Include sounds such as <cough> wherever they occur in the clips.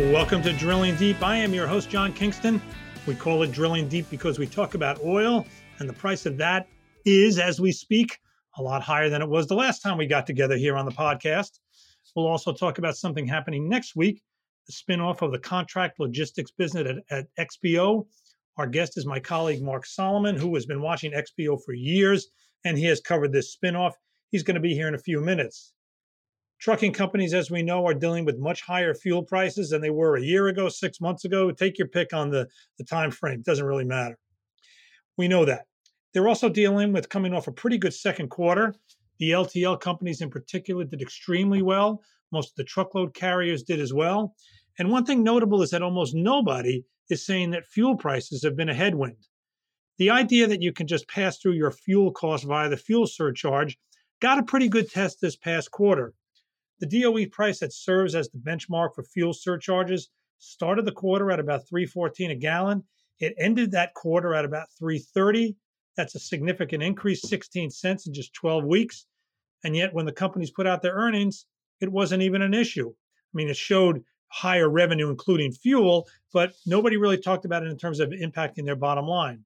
Welcome to Drilling Deep. I am your host, John Kingston. We call it Drilling Deep because we talk about oil, and the price of that is, as we speak, a lot higher than it was the last time we got together here on the podcast. We'll also talk about something happening next week the spinoff of the contract logistics business at, at XPO. Our guest is my colleague, Mark Solomon, who has been watching XPO for years, and he has covered this spinoff. He's going to be here in a few minutes. Trucking companies, as we know, are dealing with much higher fuel prices than they were a year ago, six months ago. Take your pick on the, the time frame. It doesn't really matter. We know that. They're also dealing with coming off a pretty good second quarter. The LTL companies in particular did extremely well. Most of the truckload carriers did as well. And one thing notable is that almost nobody is saying that fuel prices have been a headwind. The idea that you can just pass through your fuel cost via the fuel surcharge got a pretty good test this past quarter. The DOE price that serves as the benchmark for fuel surcharges started the quarter at about 314 a gallon. It ended that quarter at about 330. That's a significant increase, 16 cents in just 12 weeks. And yet when the companies put out their earnings, it wasn't even an issue. I mean, it showed higher revenue, including fuel, but nobody really talked about it in terms of impacting their bottom line.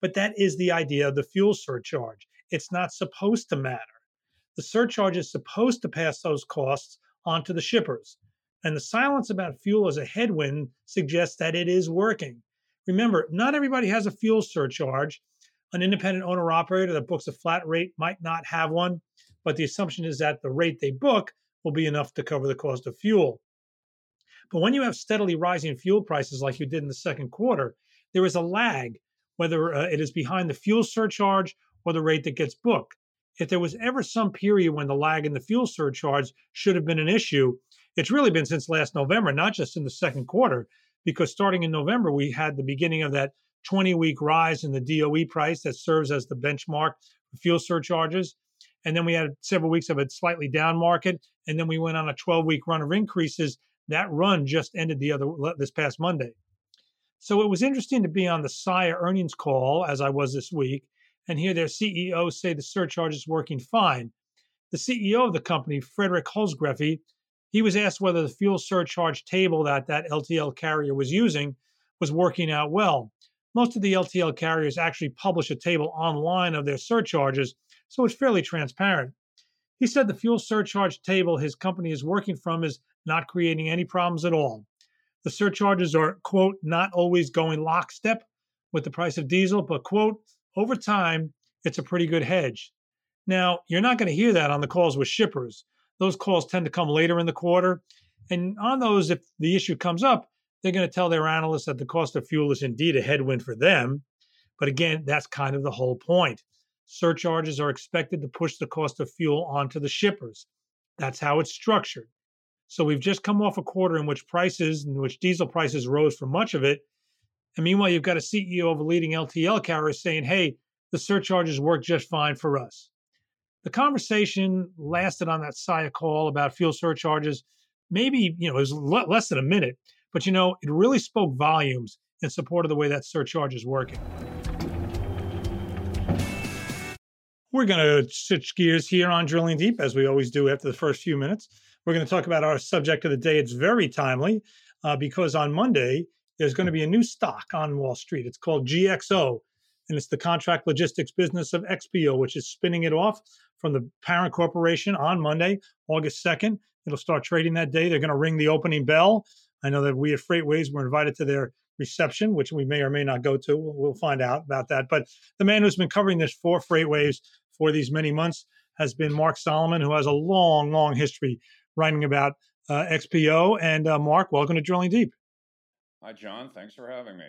But that is the idea of the fuel surcharge. It's not supposed to matter the surcharge is supposed to pass those costs onto the shippers. And the silence about fuel as a headwind suggests that it is working. Remember, not everybody has a fuel surcharge. An independent owner operator that books a flat rate might not have one, but the assumption is that the rate they book will be enough to cover the cost of fuel. But when you have steadily rising fuel prices like you did in the second quarter, there is a lag, whether uh, it is behind the fuel surcharge or the rate that gets booked if there was ever some period when the lag in the fuel surcharge should have been an issue, it's really been since last November, not just in the second quarter, because starting in November, we had the beginning of that 20 week rise in the DOE price that serves as the benchmark for fuel surcharges. And then we had several weeks of a slightly down market. And then we went on a 12 week run of increases. That run just ended the other this past Monday. So it was interesting to be on the Saia earnings call as I was this week and hear their CEO say the surcharge is working fine. The CEO of the company, Frederick Holzgrefe, he was asked whether the fuel surcharge table that that LTL carrier was using was working out well. Most of the LTL carriers actually publish a table online of their surcharges, so it's fairly transparent. He said the fuel surcharge table his company is working from is not creating any problems at all. The surcharges are, quote, not always going lockstep with the price of diesel, but, quote, over time, it's a pretty good hedge. Now, you're not going to hear that on the calls with shippers. Those calls tend to come later in the quarter. And on those, if the issue comes up, they're going to tell their analysts that the cost of fuel is indeed a headwind for them. But again, that's kind of the whole point. Surcharges are expected to push the cost of fuel onto the shippers. That's how it's structured. So we've just come off a quarter in which prices, in which diesel prices rose for much of it, and meanwhile, you've got a CEO of a leading LTL carrier saying, hey, the surcharges work just fine for us. The conversation lasted on that Saia call about fuel surcharges, maybe, you know, it was less than a minute, but you know, it really spoke volumes in support of the way that surcharge is working. We're going to switch gears here on Drilling Deep, as we always do after the first few minutes. We're going to talk about our subject of the day. It's very timely uh, because on Monday, there's going to be a new stock on Wall Street. It's called GXO, and it's the contract logistics business of XPO, which is spinning it off from the parent corporation on Monday, August 2nd. It'll start trading that day. They're going to ring the opening bell. I know that we at FreightWaves were invited to their reception, which we may or may not go to. We'll, find out about that. But the man who's been covering this for FreightWaves for these many months has been Mark Solomon, who has a long, long history writing about uh, XPO. And uh, Mark, welcome to Drilling Deep. Hi, John. Thanks for having me.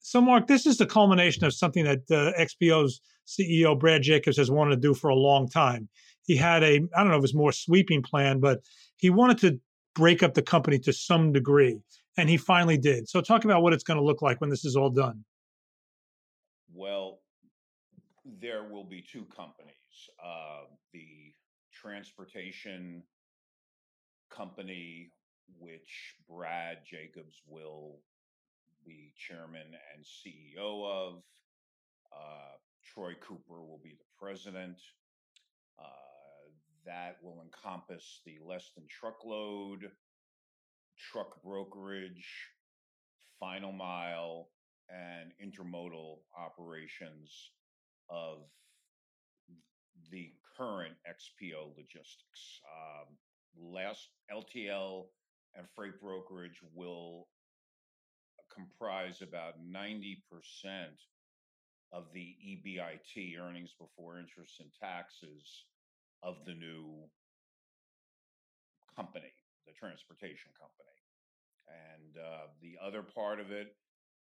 So, Mark, this is the culmination of something that uh, XPO's CEO Brad Jacobs has wanted to do for a long time. He had a, I don't know if it's more sweeping plan, but he wanted to break up the company to some degree, and he finally did. So, talk about what it's going to look like when this is all done. Well, there will be two companies uh, the transportation company which Brad Jacobs will be chairman and CEO of. Uh, Troy Cooper will be the president. Uh, that will encompass the less than truckload truck brokerage, final mile, and intermodal operations of the current XPO logistics. Um, last LTL and freight brokerage will comprise about 90% of the EBIT, earnings before interest and taxes, of the new company, the transportation company. And uh, the other part of it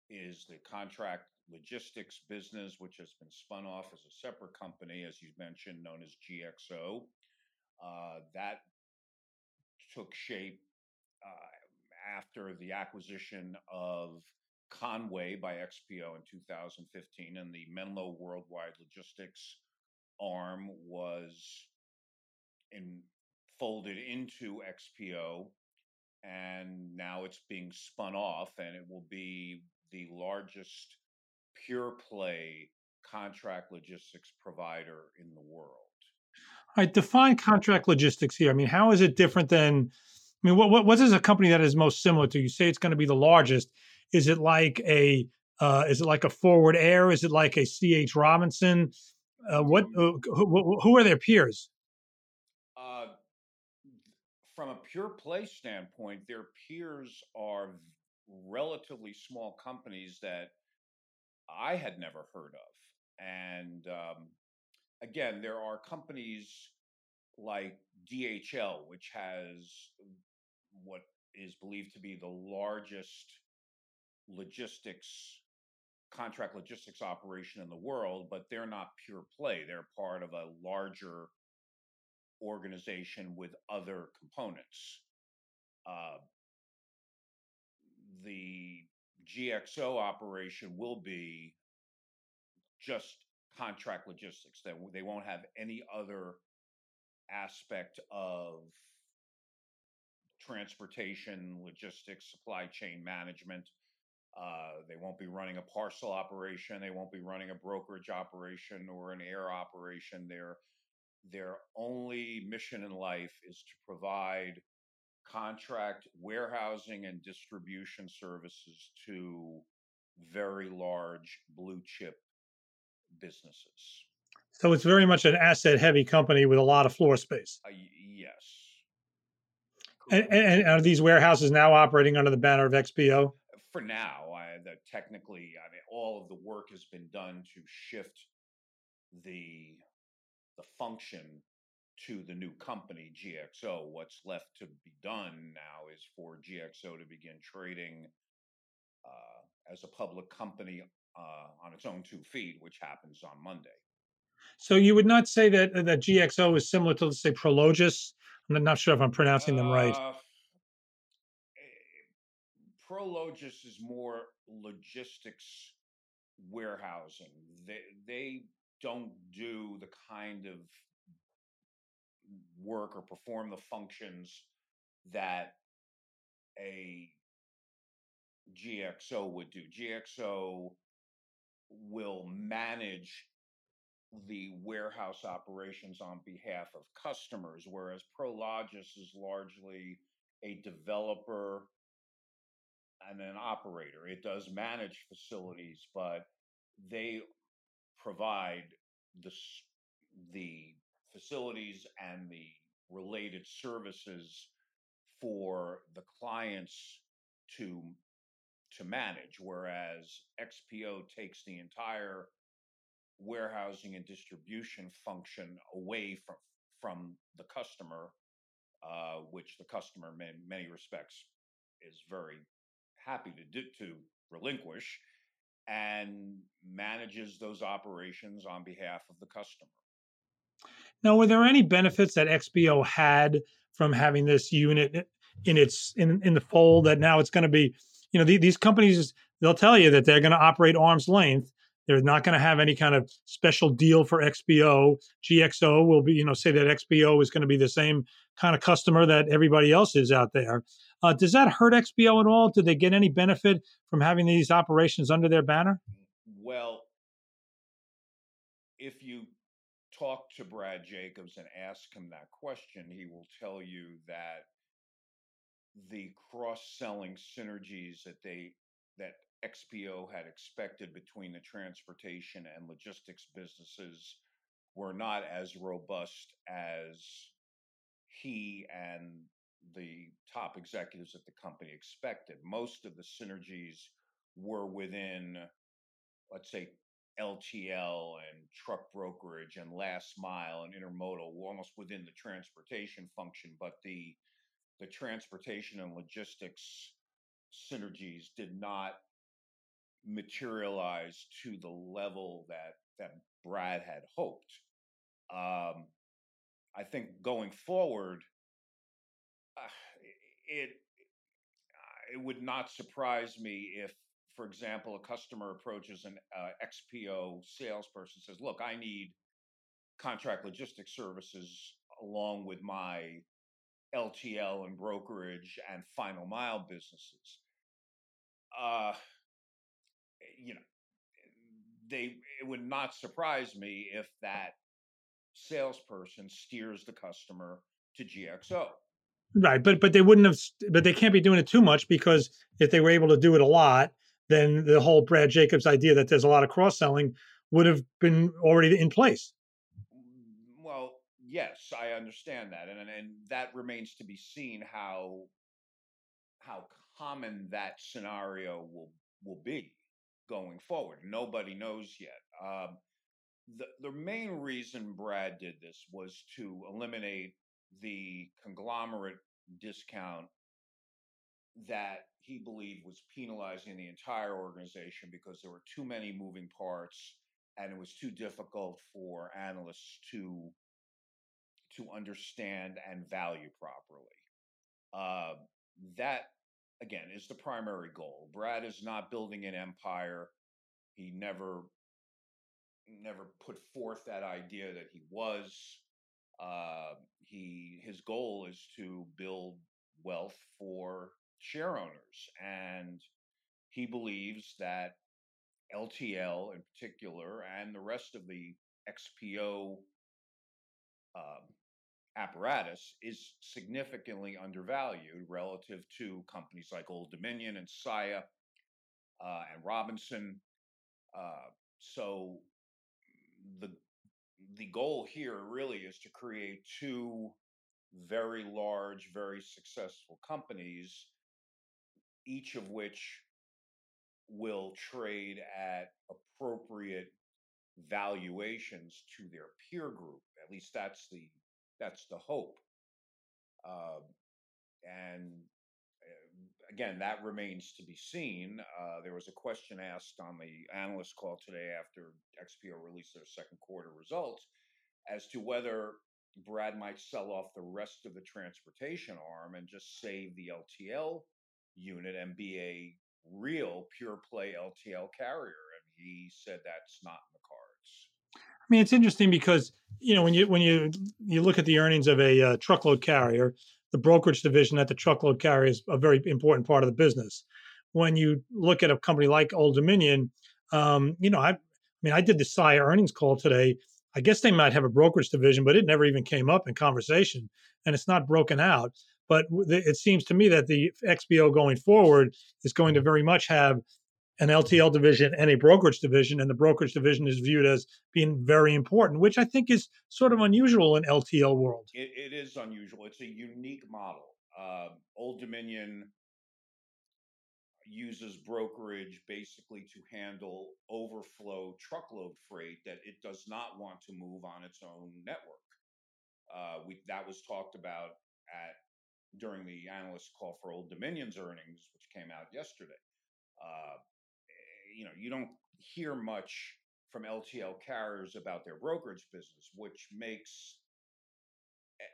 is the contract logistics business, which has been spun off as a separate company, as you mentioned, known as GXO. Uh, that took shape after the acquisition of Con-way by XPO in 2015, and the Menlo Worldwide Logistics arm was in, folded into XPO, and now it's being spun off, and it will be the largest pure play contract logistics provider in the world. Right, define contract logistics here. I mean, how is it different than? I mean, what what what is a company that is most similar to? You say it's going to be the largest. Is it like a uh, is it like a Forward Air? Is it like a C.H. Robinson? Uh, what uh, who, who, are their peers? Uh, from a pure play standpoint, their peers are relatively small companies that I had never heard of. And um, again, there are companies like DHL, which has what is believed to be the largest logistics contract logistics operation in the world, but they're not pure play. They're part of a larger organization with other components. Uh, the GXO operation will be just contract logistics. That they won't have any other aspect of transportation, logistics, supply chain management. Uh, they won't be running a parcel operation. They won't be running a brokerage operation or an air operation. Their their only mission in life is to provide contract warehousing and distribution services to very large blue chip businesses. So it's very much an asset heavy company with a lot of floor space. Uh, yes. And, and, are these warehouses now operating under the banner of XPO? For now, I, the, technically, I mean, all of the work has been done to shift the the function to the new company GXO. What's left to be done now is for GXO to begin trading uh, as a public company uh, on its own two feet, which happens on Monday. So you would not say that uh, that GXO is similar to, let's say, Prologis. I'm not sure if I'm pronouncing them right. Uh, Prologis is more logistics warehousing. They they don't do the kind of work or perform the functions that a GXO would do. GXO will manage the warehouse operations on behalf of customers, whereas Prologis is largely a developer and an operator. It does manage facilities, but they provide the the facilities and the related services for the clients to to manage whereas XPO takes the entire warehousing and distribution function away from from the customer uh, which the customer in many respects is very happy to do, to relinquish and manages those operations on behalf of the customer now, were there any benefits that XPO had from having this unit in its in in the fold that now it's going to be, you know, the, these companies they'll tell you that they're going to operate arm's length. They're not going to have any kind of special deal for XPO. GXO will be, you know, say that XPO is going to be the same kind of customer that everybody else is out there. Uh, does that hurt XPO at all? Do they get any benefit from having these operations under their banner? Well, if you talk to Brad Jacobs and ask him that question, he will tell you that the cross-selling synergies that they that XPO had expected between the transportation and logistics businesses were not as robust as he and the top executives at the company expected. Most of the synergies were within, let's say, LTL and truck brokerage and last mile and intermodal, almost within the transportation function, but the the transportation and logistics synergies did not materialize to the level that that Brad had hoped. Um, I think going forward, uh, it it would not surprise me if, for example, a customer approaches an uh, XPO salesperson says, "Look, I need contract logistics services along with my LTL and brokerage and final mile businesses." Uh, you know, they it would not surprise me if that salesperson steers the customer to GXO. Right, but but they wouldn't have, but they can't be doing it too much because if they were able to do it a lot, then the whole Brad Jacobs idea that there's a lot of cross selling would have been already in place. Well, yes, I understand that, and and that remains to be seen how how common that scenario will will be going forward. Nobody knows yet. Um, the the main reason Brad did this was to eliminate the conglomerate discount that he believed was penalizing the entire organization because there were too many moving parts and it was too difficult for analysts to to understand and value properly. Uh, that again is the primary goal. Brad is not building an empire. He never never put forth that idea that he was. Uh, he his goal is to build wealth for share owners, and he believes that LTL in particular and the rest of the XPO um, apparatus is significantly undervalued relative to companies like Old Dominion and Saia uh, and Robinson. Uh, so the the goal here really is to create two very large, very successful companies, each of which will trade at appropriate valuations to their peer group. At least that's the that's the hope. Uh, and uh, again, that remains to be seen. Uh, there was a question asked on the analyst call today after XPO released their second quarter results as to whether Brad might sell off the rest of the transportation arm and just save the LTL unit and be a real pure play LTL carrier. And he said that's not in the cards. I mean, it's interesting because you know when you when you you look at the earnings of a uh, truckload carrier, the brokerage division at the truckload carrier is a very important part of the business. When you look at a company like Old Dominion, um, you know, I, I mean, I did the Saia earnings call today. I guess they might have a brokerage division, but it never even came up in conversation, and it's not broken out. But it seems to me that the XPO going forward is going to very much have an LTL division and a brokerage division, and the brokerage division is viewed as being very important, which I think is sort of unusual in LTL world. it, it is unusual. It's a unique model. Uh, Old Dominion uses brokerage basically to handle overflow truckload freight that it does not want to move on its own network. Uh, we that was talked about at during the analyst call for Old Dominion's earnings, which came out yesterday. Uh, you know, you don't hear much from LTL carriers about their brokerage business, which makes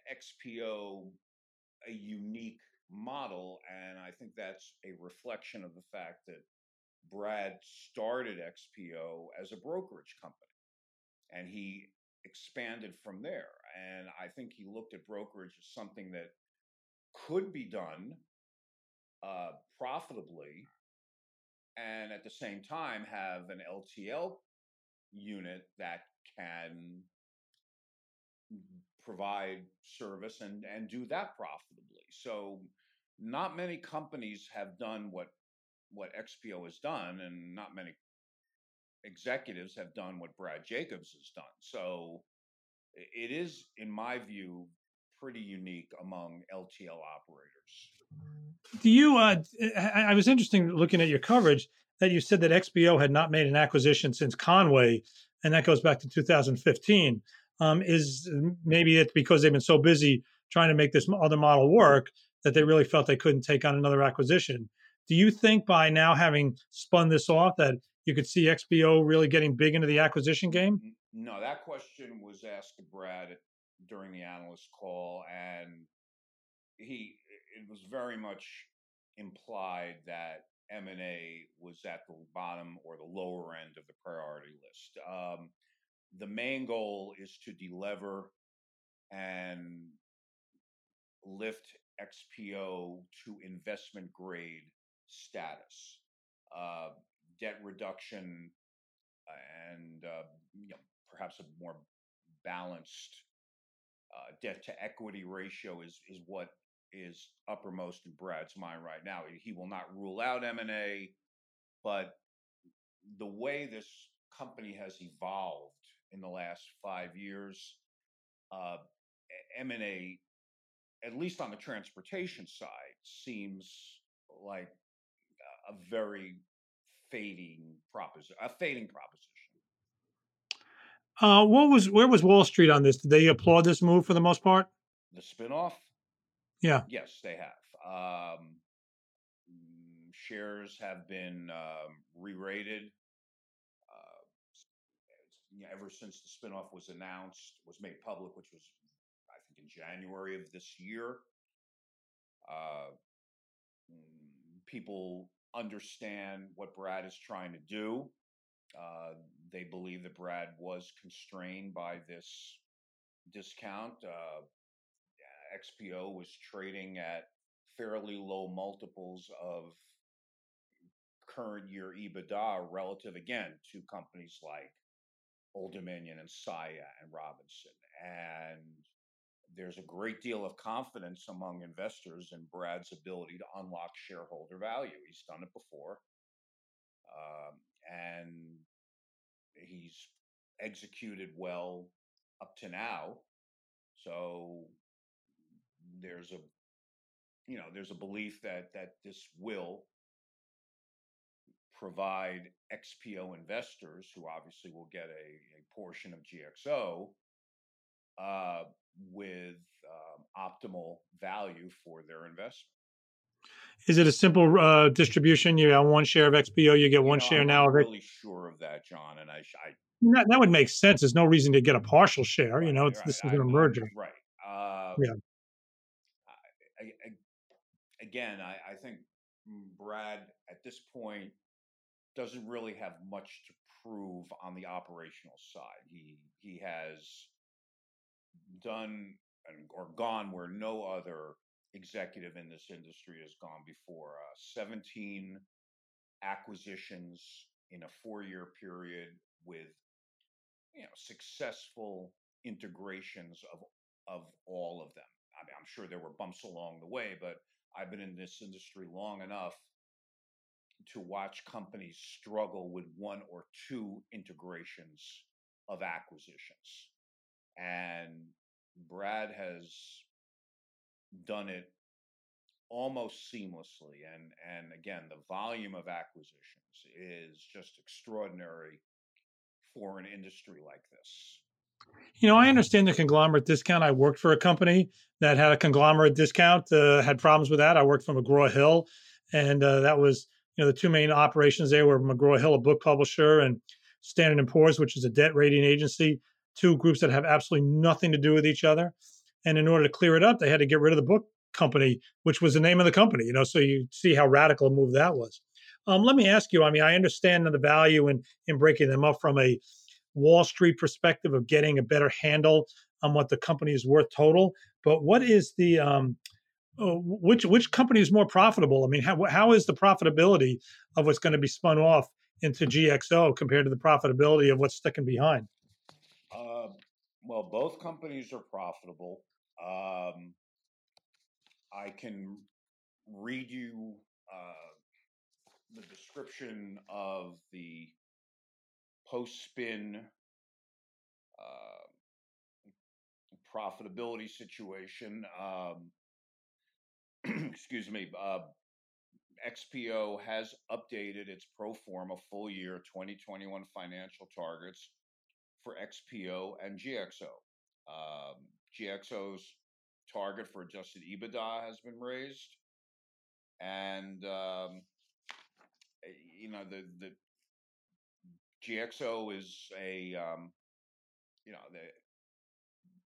XPO a unique model. And I think that's a reflection of the fact that Brad started XPO as a brokerage company and he expanded from there. And I think he looked at brokerage as something that could be done uh, profitably and at the same time have an LTL unit that can provide service and and do that profitably. So not many companies have done what what XPO has done, and not many executives have done what Brad Jacobs has done. So it is, in my view, pretty unique among LTL operators. Do you? Uh, I, I was interesting looking at your coverage that you said that XPO had not made an acquisition since Con-way, and that goes back to 2015. Um, is maybe it's because they've been so busy trying to make this other model work that they really felt they couldn't take on another acquisition. Do you think by now having spun this off that you could see XPO really getting big into the acquisition game? No, that question was asked to Brad during the analyst call, and he it was very much implied that M and A was at the bottom or the lower end of the priority list. Um, the main goal is to delever and lift XPO to investment grade status. Uh, debt reduction and uh, you know, perhaps a more balanced uh, debt to equity ratio is is what is uppermost in Brad's mind right now. He will not rule out M and A, but the way this company has evolved in the last five years, uh, M and A, at least on the transportation side, seems like a very fading proposition, a fading proposition. Uh, what was where was Wall Street on this? Did they applaud this move for the most part? The spinoff. Yeah. Yes, they have. Um, shares have been um, re-rated. Uh, ever since the spinoff was announced, was made public, which was I think in January of this year. Uh, mm, people understand what Brad is trying to do. Uh, they believe that Brad was constrained by this discount. Uh, XPO was trading at fairly low multiples of current year EBITDA relative again to companies like Old Dominion and Saia and Robinson. And there's a great deal of confidence among investors in Brad's ability to unlock shareholder value. He's done it before. Um, and he's executed well up to now. So there's a you know there's a belief that that this will provide XPO investors who obviously will get a, a portion of GXO uh, with um, optimal value for their investment. Is it a simple uh, distribution? You have one share of XPO, you get you one know, share I'm now of it. Really sure of that, John, and I, I that, that, would make sense. There's no reason to get a partial share. Right, you know, right. this is a merger. Right. Uh, yeah. I, I, again, I, I think Brad at this point doesn't really have much to prove on the operational side. He he has done or gone where no other executive in this industry has gone before. Uh, 17 acquisitions in a four-year period with you know successful integrations of of all of them. I mean, I'm sure there were bumps along the way, but I've been in this industry long enough to watch companies struggle with one or two integrations of acquisitions. And Brad has done it almost seamlessly. And, and again, the volume of acquisitions is just extraordinary for an industry like this. You know, I understand the conglomerate discount. I worked for a company that had a conglomerate discount, uh, had problems with that. I worked for McGraw Hill, and uh, that was, you know, the two main operations there were McGraw Hill, a book publisher, and Standard & Poor's, which is a debt rating agency, two groups that have absolutely nothing to do with each other. And in order to clear it up, they had to get rid of the book company, which was the name of the company, you know, so you see how radical a move that was. Um, let me ask you, I mean, I understand the value in, in breaking them up from a Wall Street perspective of getting a better handle on what the company is worth total. But what is the um, uh, which which company is more profitable? I mean, how how is the profitability of what's going to be spun off into GXO compared to the profitability of what's sticking behind? Uh, well, both companies are profitable. Um, I can read you uh, the description of the post spin uh, profitability situation. Um, <clears throat> excuse me. Uh, XPO has updated its pro forma full year 2021 financial targets for XPO and GXO. Um, GXO's target for adjusted EBITDA has been raised, and um, eh, you know the the GXO is a um, you know the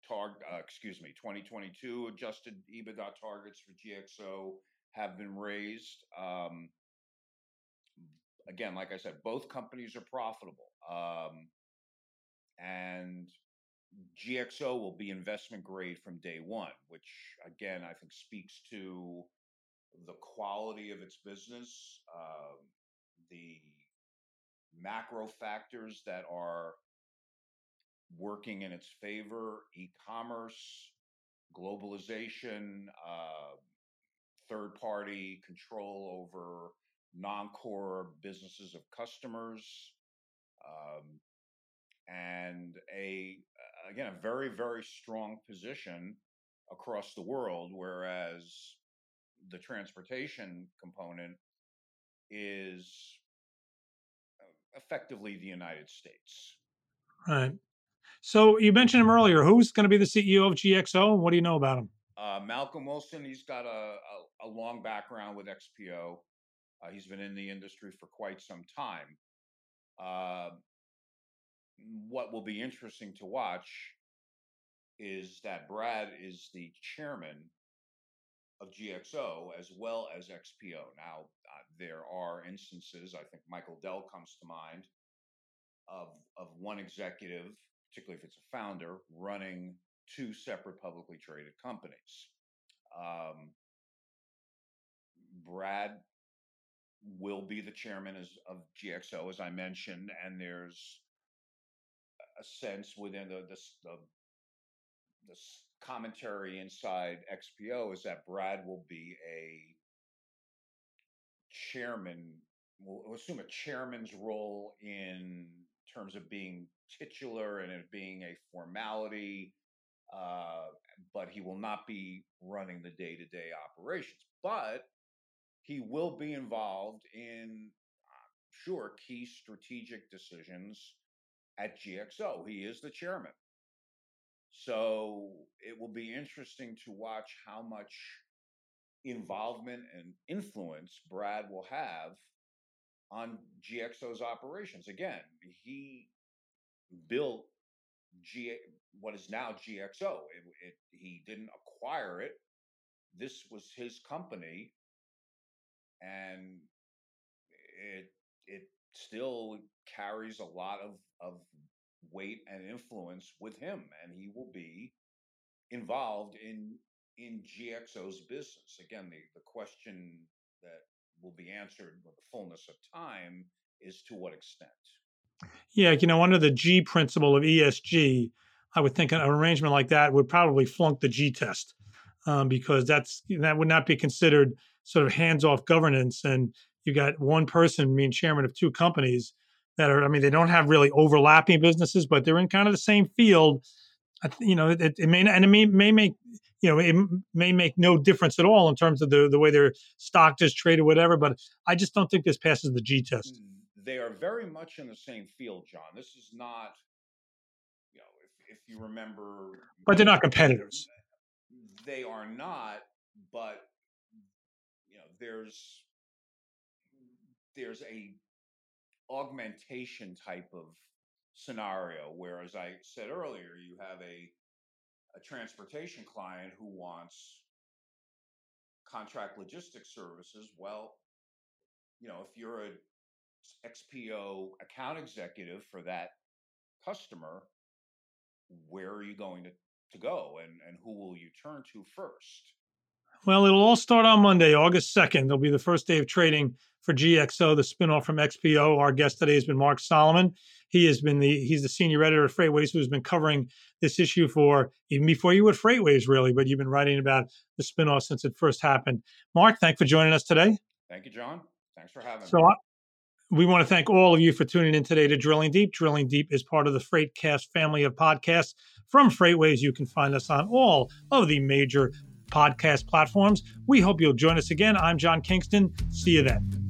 target. Uh, excuse me, 2022 adjusted EBITDA targets for GXO have been raised. Um, again, like I said, both companies are profitable. Um, and GXO will be investment grade from day one, which again, I think speaks to the quality of its business, um, the macro factors that are working in its favor, e commerce, globalization, uh, third party control over non core businesses of customers. Um, and a again a very very strong position across the world whereas the transportation component is uh, effectively the United States. Right. So you mentioned him earlier. Who's going to be the CEO of GXO, and what do you know about him? Uh, Malcolm Wilson. He's got a, a, a long background with XPO. Uh, he's been in the industry for quite some time. Uh, what will be interesting to watch is that Brad is the chairman of GXO as well as XPO. Now, uh, there are instances, I think Michael Dell comes to mind, of, of one executive, particularly if it's a founder, running two separate publicly traded companies. Um, Brad will be the chairman as, of GXO, as I mentioned, and there's a sense within the this the this commentary inside XPO is that Brad will be a chairman. We'll assume a chairman's role in terms of being titular and it being a formality, uh, but he will not be running the day to day operations. But he will be involved in, uh, sure, key strategic decisions at GXO. He is the chairman. So it will be interesting to watch how much involvement and influence Brad will have on GXO's operations. Again, he built G what is now GXO. It, it, he didn't acquire it. This was his company, and it it still carries a lot of of weight and influence with him, and he will be involved in in GXO's business. Again, the, the question that will be answered with the fullness of time is to what extent. Yeah, you know, under the G principle of ESG, I would think an arrangement like that would probably flunk the G test um, because that's that would not be considered sort of hands-off governance. And you got one person being chairman of two companies that are, I mean, they don't have really overlapping businesses, but they're in kind of the same field. You know, it, it may and it may, may make you know it may make no difference at all in terms of the the way their stock is traded, whatever. But I just don't think this passes the G test. Mm, they are very much in the same field, John. This is not, you know, if if you remember, but they're not competitors. They are not, but you know, there's there's a augmentation type of scenario where as i said earlier you have a a transportation client who wants contract logistics services. Well you know if you're a xpo account executive for that customer where are you going to, to go? And, and who will you turn to first well, it'll all start on Monday, August 2nd. It'll be the first day of trading for GXO, the spinoff from XPO. Our guest today has been Mark Solomon. He has been the he's the senior editor of FreightWaves, who's been covering this issue for even before you were at FreightWaves, really. But you've been writing about the spinoff since it first happened. Mark, thanks for joining us today. Thank you, John. Thanks for having so me. I, we want to thank all of you for tuning in today to Drilling Deep. Drilling Deep is part of the Freightcast family of podcasts from FreightWaves. You can find us on all of the major podcast platforms. We hope you'll join us again. I'm John Kingston. See you then.